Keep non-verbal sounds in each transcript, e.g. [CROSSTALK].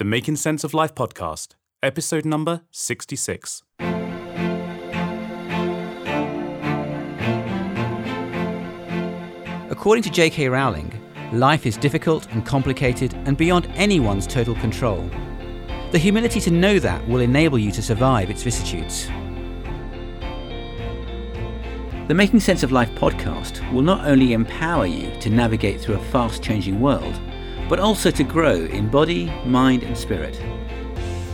The Making Sense of Life podcast, episode number 66. According to J.K. Rowling, life is difficult and complicated and beyond anyone's total control. The humility to know that will enable you to survive its vicissitudes. The Making Sense of Life podcast will not only empower you to navigate through a fast changing world, but also to grow in body, mind, and spirit.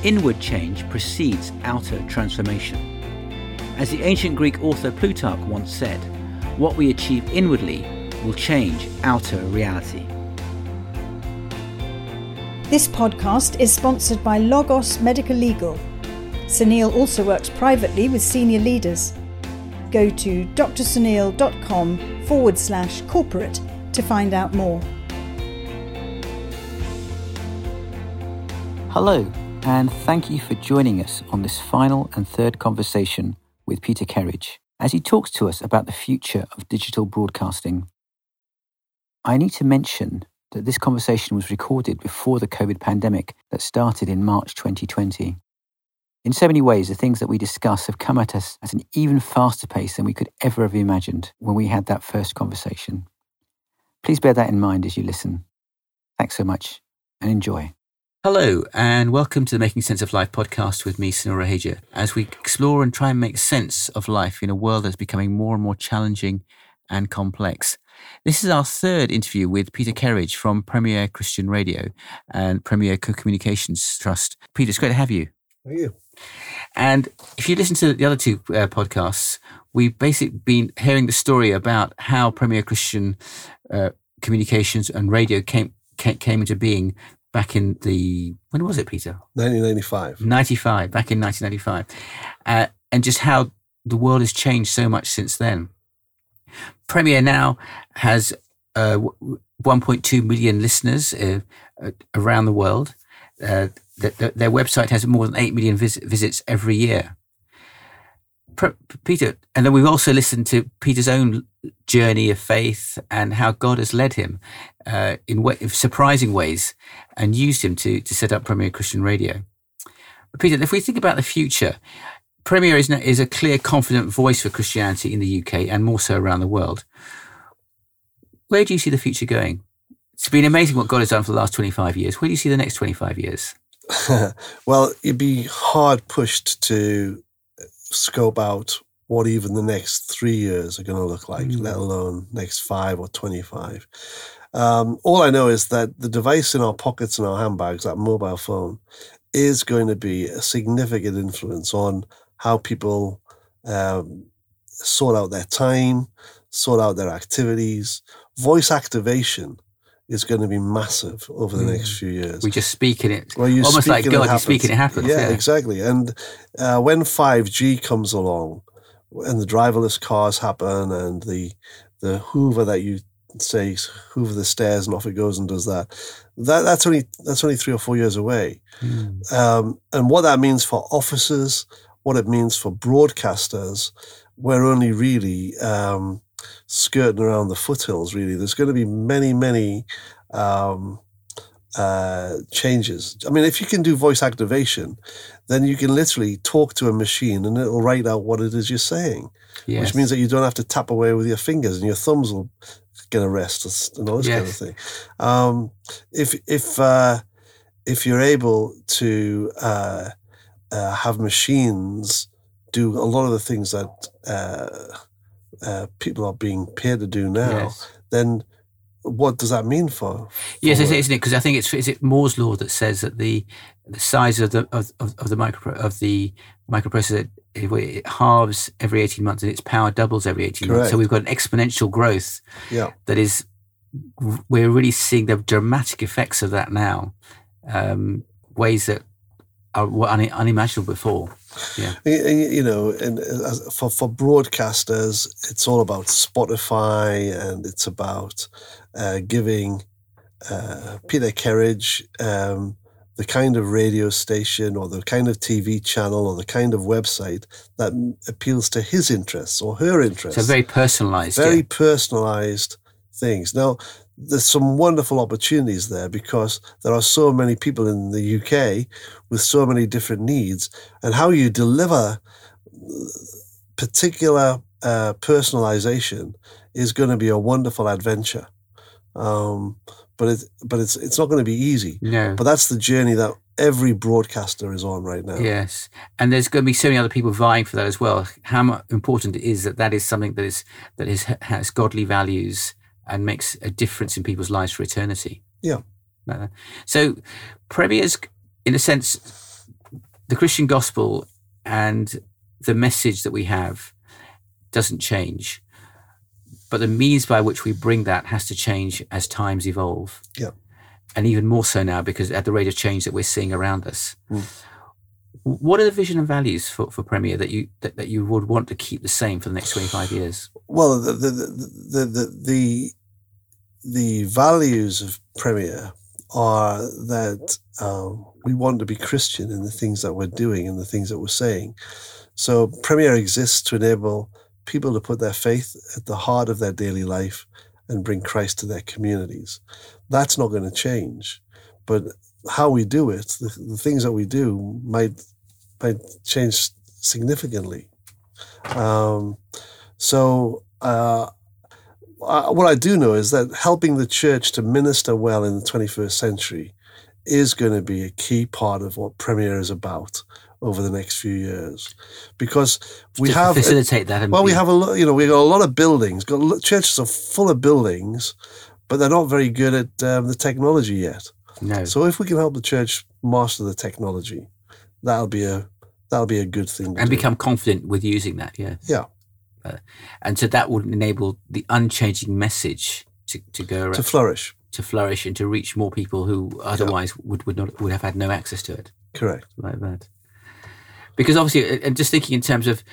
Inward change precedes outer transformation. As the ancient Greek author Plutarch once said, what we achieve inwardly will change outer reality. This podcast is sponsored by Logos Medical Legal. Sunil also works privately with senior leaders. Go to drsunil.com forward slash corporate to find out more. Hello, and thank you for joining us on this final and third conversation with Peter Kerridge as he talks to us about the future of digital broadcasting. I need to mention that this conversation was recorded before the COVID pandemic that started in March 2020. In so many ways, the things that we discuss have come at us at an even faster pace than we could ever have imagined when we had that first conversation. Please bear that in mind as you listen. Thanks so much and enjoy. Hello, and welcome to the Making Sense of Life podcast with me, Sunil Raheja, as we explore and try and make sense of life in a world that's becoming more and more challenging and complex. This is our third interview with Peter Kerridge from Premier Christian Radio and Premier Co-Communications Trust. Peter, it's great to have you. Thank you. And if you listen to the other two uh, podcasts, we've basically been hearing the story about how Premier Christian uh, Communications and Radio came came into being back in the when was it, Peter? 1995. 95, back in 1995, uh, and just how the world has changed so much since then. Premier now has uh, 1.2 million listeners uh, around the world. Uh, th- their website has more than 8 million vis- visits every year. Peter, and then we've also listened to Peter's own journey of faith and how God has led him uh, in, way, in surprising ways and used him to, to set up Premier Christian Radio. But Peter, if we think about the future, Premier is, is a clear, confident voice for Christianity in the UK and more so around the world. Where do you see the future going? It's been amazing what God has done for the last 25 years. Where do you see the next 25 years? [LAUGHS] well, you'd be hard pushed to scope out what even the next three years are going to look like, mm. let alone next five or 25. Um, all I know is that the device in our pockets and our handbags, that mobile phone, is going to be a significant influence on how people um, sort out their time, sort out their activities. Voice activation is going to be massive over the mm. next few years. We just speak in it. Well, you almost like God, you speak and it happens. Yeah, yeah. exactly. And uh, when 5G comes along, and the driverless cars happen, and the the Hoover that you say hoover the stairs and off it goes and does that. That that's only that's only three or four years away. Mm. Um, and what that means for officers, what it means for broadcasters, we're only really um, skirting around the foothills, really. There's going to be many, many um, uh, changes. I mean, if you can do voice activation, then you can literally talk to a machine and it'll write out what it is you're saying, yes. which means that you don't have to tap away with your fingers and your thumbs will get a rest and all this yes. kind of thing. Um, if if uh, if you're able to uh, uh, have machines do a lot of the things that uh, people are being paid to do now, yes. then what does that mean for? for yes, isn't it? Because I think it's is it Moore's law that says that the the size of the of, of the micro of the microprocessor it halves every 18 months and its power doubles every 18 Correct. months. So we've got an exponential growth yeah. that is, we're really seeing the dramatic effects of that now, um, ways that are unimaginable before. Yeah. You know, and for, for broadcasters, it's all about Spotify and it's about uh, giving uh, Peter Kerridge um, the kind of radio station or the kind of TV channel or the kind of website that appeals to his interests or her interests. So very personalized. Very yeah. personalized things. Now, there's some wonderful opportunities there because there are so many people in the UK with so many different needs, and how you deliver particular uh, personalization is going to be a wonderful adventure. Um, but it, but it's it's not going to be easy. No. But that's the journey that every broadcaster is on right now. Yes, and there's going to be so many other people vying for that as well. How important it is that that is something that is that is has godly values and makes a difference in people's lives for eternity. Yeah. So, premiers, in a sense, the Christian gospel and the message that we have doesn't change, but the means by which we bring that has to change as times evolve. Yeah. And even more so now because at the rate of change that we're seeing around us. Mm. What are the vision and values for, for Premier that you that, that you would want to keep the same for the next 25 years? Well, the the the the the, the values of Premier are that um, we want to be Christian in the things that we're doing and the things that we're saying. So Premier exists to enable people to put their faith at the heart of their daily life and bring Christ to their communities. That's not going to change, but how we do it, the, the things that we do, might might change significantly. Um, so, uh, uh, what I do know is that helping the church to minister well in the 21st century is going to be a key part of what Premier is about over the next few years, because we to have facilitate that. Well, we have a lot. You know, we got a lot of buildings. Got churches are full of buildings, but they're not very good at um, the technology yet. no. So if we can help the church master the technology, that'll be a that'll be a good thing. To and do. become confident with using that. Yeah. yeah Uh, and so that would enable the unchanging message to, to go around, to flourish to, flourish. and to reach more people who otherwise would, would not would have had no access to it Correct. like that. Because obviously, and just thinking in terms of,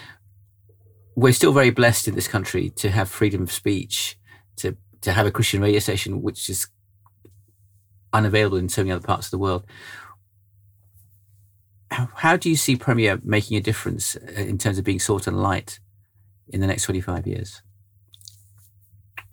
we're still very blessed in this country to have freedom of speech, to to have a Christian radio station, which is unavailable in so many other parts of the world. How, do you see Premier making a difference uh, in terms of being salt and light in the next twenty five years?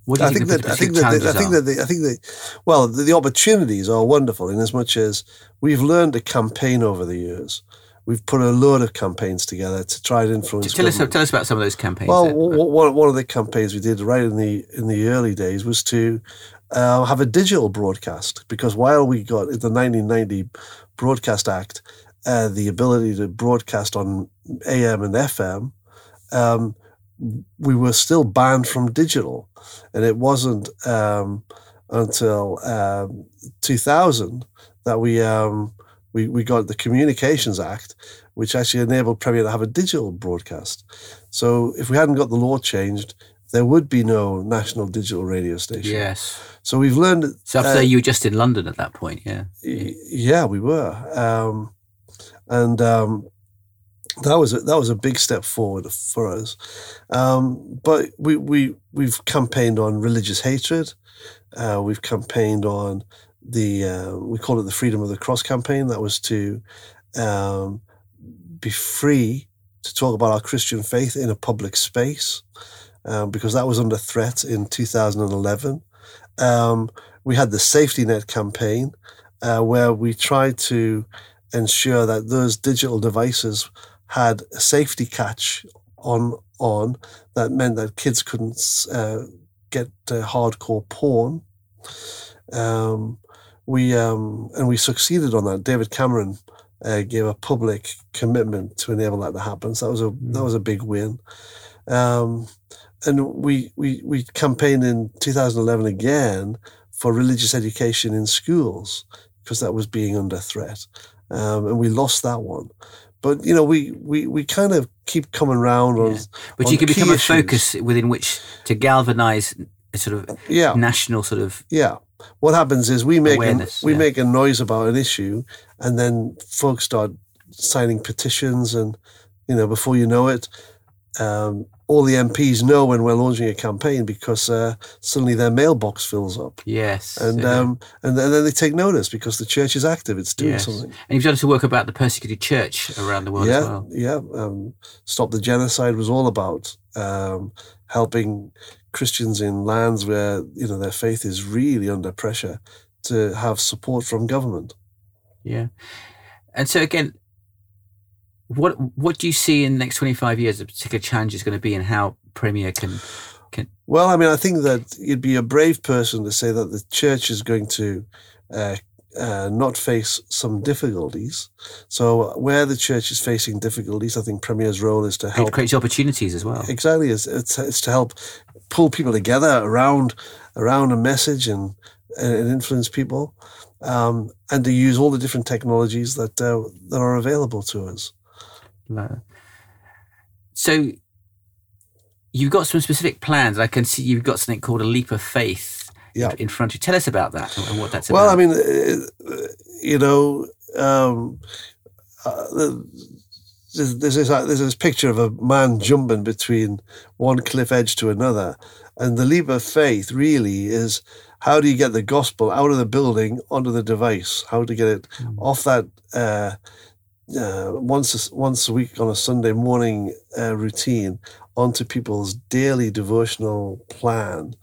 What do you I think the that I think that the, I think are? that the, I think well the, the opportunities are wonderful in as much as we've learned to campaign over the years. We've put a load of campaigns together to try and influence. tell us tell us about some of those campaigns. Well, then. one one of the campaigns we did right in the in the early days was to uh, have a digital broadcast because while we got in the 1990 Broadcast Act uh, the ability to broadcast on AM and FM, um, we were still banned from digital, and it wasn't um, until um, 2000 that we. Um, we, we got the Communications Act, which actually enabled Premier to have a digital broadcast. So if we hadn't got the law changed, there would be no national digital radio station. yes. So we've learned. So uh, you were just in London at that point, yeah. yeah, we were, um, and um, that was a, that was a big step forward for us. Um, but we we we've campaigned on religious hatred. Uh, we've campaigned on the uh, we call it the freedom of the cross campaign. That was to um, be free to talk about our Christian faith in a public space, um, because that was under threat in 2011. Um, we had the safety net campaign, uh, where we tried to ensure that those digital devices had a safety catch on on that meant that kids couldn't uh, get uh, hardcore porn. Um, we um, and we succeeded on that. David Cameron uh, gave a public commitment to enable that to happen. So that was a that was a big win. Um, and we, we we campaigned in 2011 again for religious education in schools because that was being under threat, um, and we lost that one. But you know, we we, we kind of keep coming round on Yeah. But on you can become a focus within which to galvanize a sort of yeah national sort of Yeah. What happens is we make a, we yeah. make a noise about an issue, and then folks start signing petitions, and you know before you know it, um, all the MPs know when we're launching a campaign because uh, suddenly their mailbox fills up, yes, and yeah. um, and then, then they take notice because the church is active; it's doing Yes. something. and you've done some work about the persecuted church around the world yeah, as well. yeah. Um, Stop the genocide was all about um, helping Christians in lands where you know their faith is really under pressure to have support from government. Yeah, and so again, what what do you see in the next twenty five years? The particular challenge is going to be, and how Premier can can. Well, I mean, I think that you'd be a brave person to say that the church is going to uh, uh, not face some difficulties. So where the church is facing difficulties, I think Premier's role is to help. It creates opportunities as well. Exactly, it's, it's, it's to help pull people together around around a message and and influence people, um, and to use all the different technologies that uh, that are available to us. So you've got some specific plans. I can see you've got something called a leap of faith yeah. in front of you. Tell us about that and what that's well, about. Well, I mean, uh, you know, um, uh, there's, there's, this, there's this picture of a man jumping between one cliff edge to another. And the leap of faith really is how do you get the gospel out of the building onto the device? How to get it mm. off that uh, uh, once a, once a week on a Sunday morning uh, routine onto people's daily devotional plan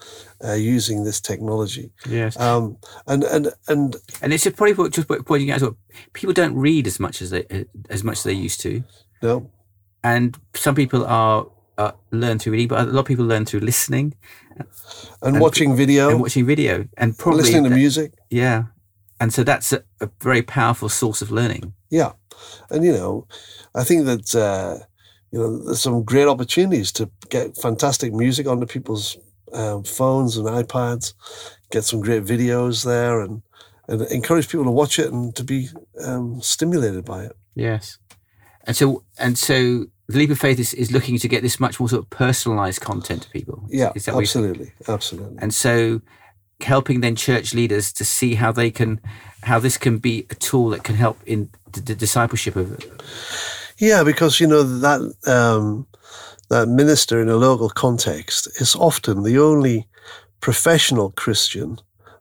uh, using this technology. Yes. Um, and and and and it's probably just pointing out well, people don't read as much as they as much as they used to. No. And some people are uh, learn through reading, but a lot of people learn through listening and, and watching video and watching video and probably listening to music. Yeah, and so that's a, a, very powerful source of learning. Yeah, and you know, I think that uh, you know there's some great opportunities to get fantastic music onto people's um, phones and iPads, get some great videos there, and and encourage people to watch it and to be um, stimulated by it. Yes, and so and so the leap of faith is, is looking to get this much more sort of personalized content to people. Yeah, absolutely, absolutely. And so helping then church leaders to see how they can how this can be a tool that can help in the, the discipleship of it. yeah because you know that um, that minister in a local context is often the only professional Christian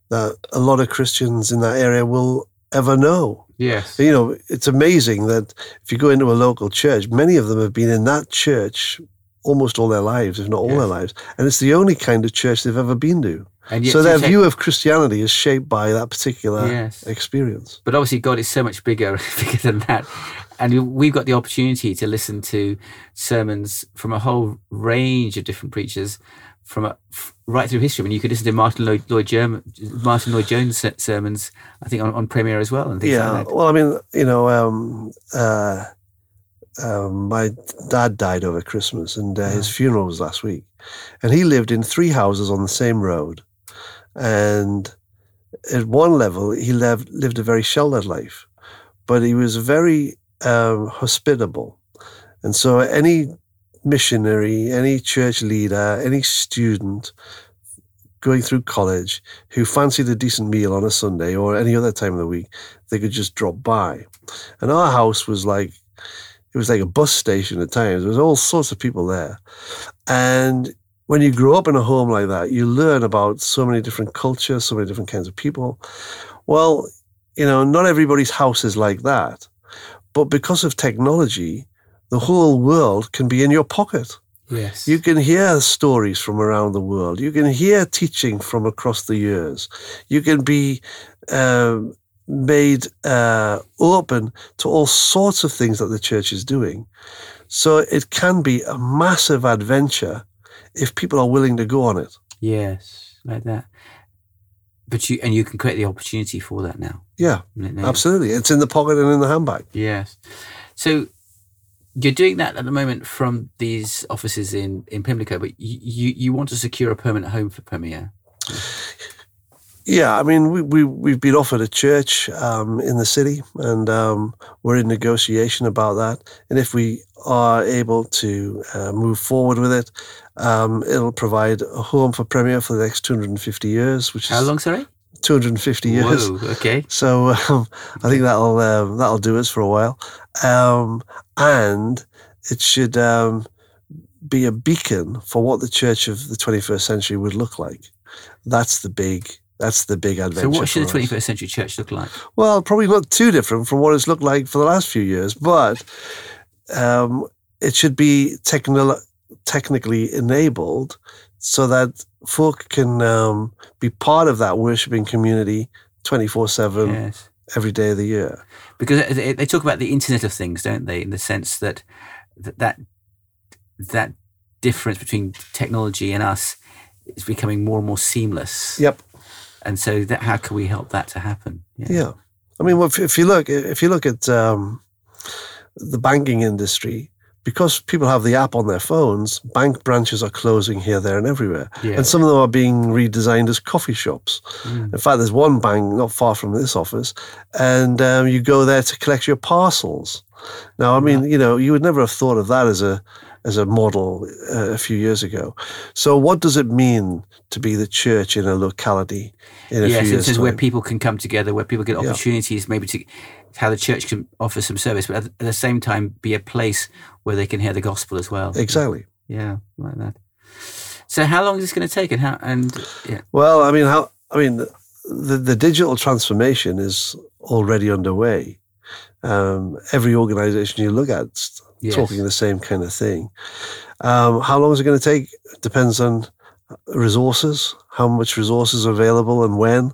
that a lot of Christians in that area will ever know. Yes. You know, it's amazing that if you go into a local church, many of them have been in that church almost all their lives, if not all yes. their lives. And it's the only kind of church they've ever been to. so their view of Christianity is shaped by that particular yes. experience. But obviously, God is so much bigger, [LAUGHS] bigger than that and we've got the opportunity to listen to sermons from a whole range of different preachers from a, right through history. I mean, you could listen to Martin Lloyd, Lloyd German, Martyn Lloyd Jones sermons, I think, on, on Premier as well. And things yeah, like well, I mean, you know, um, uh, um, my dad died over Christmas, and uh, his funeral was last week, and he lived in three houses on the same road, and at one level, he lived lived a very sheltered life, but he was very um, hospitable. And so any missionary, any church leader, any student going through college who fancied a decent meal on a Sunday or any other time of the week, they could just drop by. And our house was like, it was like a bus station at times. There was all sorts of people there. And when you grow up in a home like that, you learn about so many different cultures, so many different kinds of people. Well, you know, not everybody's house is like that. But because of technology, the whole world can be in your pocket. Yes. You can hear stories from around the world. You can hear teaching from across the years. You can be uh, made uh, open to all sorts of things that the church is doing. So it can be a massive adventure if people are willing to go on it. Yes, like that but you and you can create the opportunity for that now. Yeah, absolutely. It's in the pocket and in the handbag. Yes. So you're doing that at the moment from these offices in in Pimlico, but you you want to secure a permanent home for Premier. Yeah, I mean, we, we, we've been offered a church um, in the city and um, we're in negotiation about that. And if we are able to uh, move forward with it, um, it'll provide a home for Premier for the next 250 years. Which How long, sorry? 250 years. Whoa, okay. [LAUGHS] So um, I think that'll um, that'll do us for a while, um, and it should um, be a beacon for what the church of the 21st century would look like. That's the big that's the big adventure. So, what should the 21st century church look like? Well, probably not too different from what it's looked like for the last few years, but um, it should be techno- technically enabled so that folk can um, be part of that worshiping community 24 7 Yes. every day of the year. because they they talk about the internet of things don't they in the sense that that that, that difference between technology and us is becoming more and more seamless Yep. And so that how can we help that to happen Yeah. I mean, well, if, if you look, if you look at um, the banking industry, because people have the app on their phones, bank branches are closing here, there, and everywhere. Yeah. And some of them are being redesigned as coffee shops. Mm. In fact, there's one bank not far from this office, and um, you go there to collect your parcels. Now, I mean, you know, you would never have thought of that as a as a model uh, a few years ago. So, what does it mean to be the church in a locality in a yes it years' where people can come together where people get Yeah. opportunities maybe to how the church can offer some service but at the same time be a place where they can hear the gospel as well Exactly. yeah like that so how long is this going to take and how and yeah Well, I mean, how? I mean, the the digital transformation is already underway. Um, every organization you look at is Yes. talking the same kind of thing. Um, how long is it going to take? Depends on resources, how much resources are available, and when.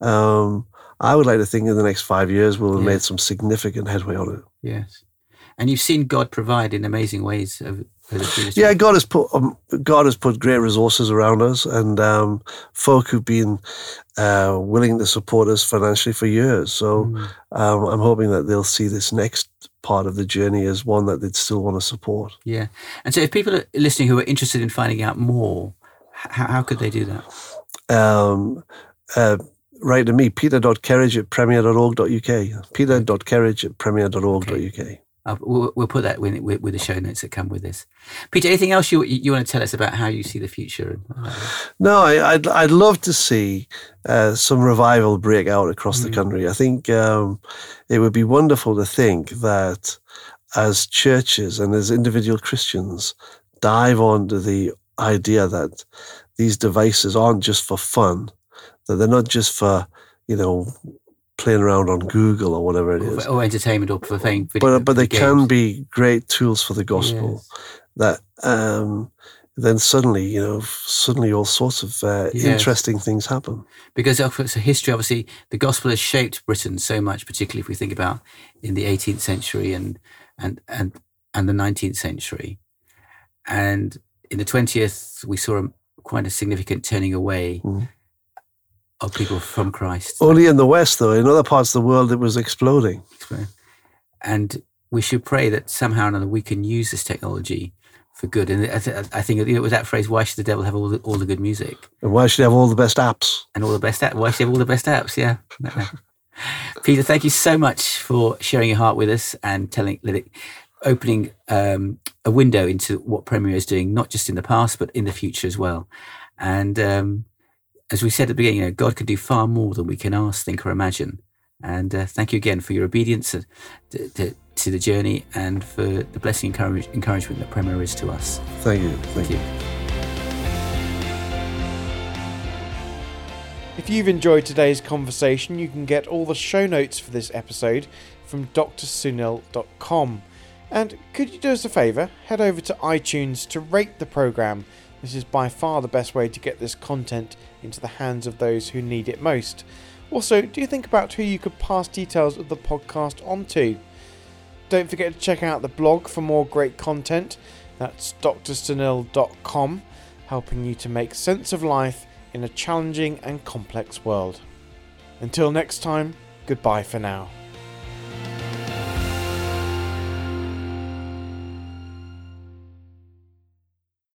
Um, I would like to think in the next five years we'll have Yeah. made some significant headway on it. Yes. And you've seen God provide in amazing ways over, over the previous Yeah, God has put um, God has put great resources around us, and um, folk who've been uh, willing to support us financially for years. So Mm. um, I'm hoping that they'll see this next part of the journey as one that they'd still want to support. Yeah. And so if people are listening who are interested in finding out more, how, how could they do that? Um, uh, write to me, peter.kerridge at premier.org.uk. peter.kerridge at premier.org.uk. Uh, we'll, we'll put that with, with, with the show notes that come with this. Peter, anything else you, you want to tell us about how you see the future? No, I, I'd I'd love to see uh, some revival break out across the country. I think um, it would be wonderful to think that as churches and as individual Christians dive onto the idea that these devices aren't just for fun, that they're not just for you know playing around on Google or whatever it is, or, or entertainment or for playing video but but they games. can be great tools for the gospel Yes. that um, then suddenly, you know, suddenly all sorts of uh, Yes. interesting things happen. because of its history, obviously, the gospel has shaped Britain so much, particularly if we think about in the 18th century and and and and the 19th century, and in the 20th, we saw a, quite a significant turning away Mhm. Of people from Christ, Only in the West, though. In other parts of the world, it was exploding. and we should pray that somehow or another we can use this technology for good. And I, th- I think it was that phrase: "Why should the devil have all the, all the good music?" And why should you have all the best apps? and all the best apps. Why should you have all the best apps? Yeah. [LAUGHS] Peter, thank you so much for sharing your heart with us and telling, opening um, a window into what Premier is doing, not just in the past, but in the future as well. And um, as we said at the beginning, you know, God can do far more than we can ask, think, or imagine. And uh, thank you again for your obedience to, to, to the journey and for the blessing and encourage, encouragement that Premier is to us. Thank you. Thank Thank you. you. If you've enjoyed today's conversation, you can get all the show notes for this episode from drsunil.com. And could you do us a favour? Head over to iTunes to rate the programme. This is by far the best way to get this content into the hands of those who need it most. Also, do you think about who you could pass details of the podcast on to? Don't forget to check out the blog for more great content. That's drsunil.com, helping you to make sense of life in a challenging and complex world. Until next time, goodbye for now.